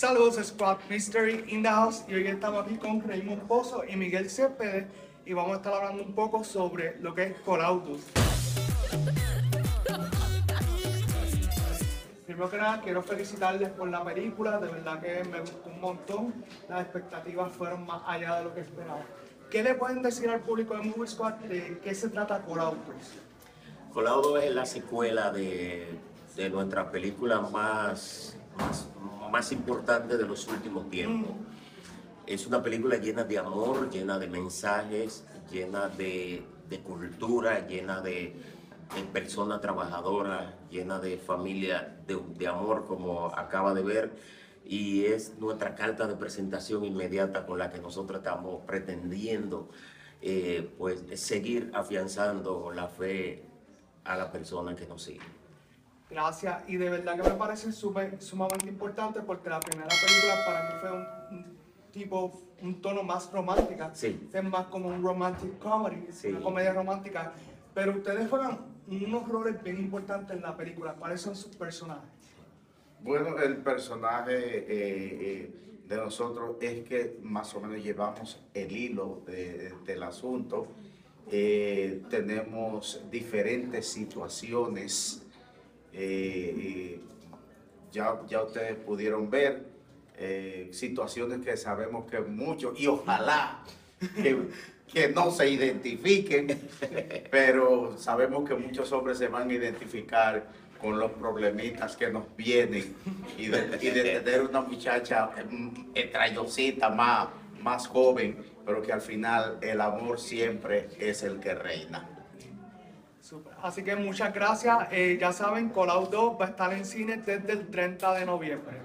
Saludos Squad Mystery in the House y hoy estamos aquí con Raymond Pozo y Miguel Céspedes y vamos a estar hablando un poco sobre lo que es Colautus. Primero que nada quiero felicitarles por la película, de verdad que me gustó un montón, las expectativas fueron más allá de lo que esperaba. ¿Qué le pueden decir al público de Movie Squad de qué se trata Colautus? Colaudo es la secuela de, de nuestra película más, más, más importante de los últimos tiempos. Es una película llena de amor, llena de mensajes, llena de, cultura, llena de, personas trabajadoras, llena de familia, de, de amor, como acaba de ver. Y es nuestra carta de presentación inmediata con la que nosotros estamos pretendiendo eh, pues, seguir afianzando la fe a la persona que nos sigue. Gracias, y de verdad que me parece súper- sumamente importante porque la primera película para mí fue un, un tipo, un tono más romántica, Sí. es más como un romantic comedy, Sí. una comedia romántica, pero ustedes juegan unos roles bien importantes en la película, ¿cuáles son sus personajes? Bueno, el personaje eh, eh, de nosotros es que más o menos llevamos el hilo de- del asunto. Eh, tenemos diferentes situaciones. Eh, eh, ya, ya ustedes pudieron ver eh, situaciones que sabemos que muchos, y ojalá que, no se identifiquen, pero sabemos que muchos hombres se van a identificar con los problemitas que nos vienen y de, y tener una muchacha mm, estrellosita más, más joven, pero que al final el amor siempre es el que reina. Súper. Así que muchas gracias, Eh, ya saben, Colau 2 va a estar en cine desde el 30 de noviembre.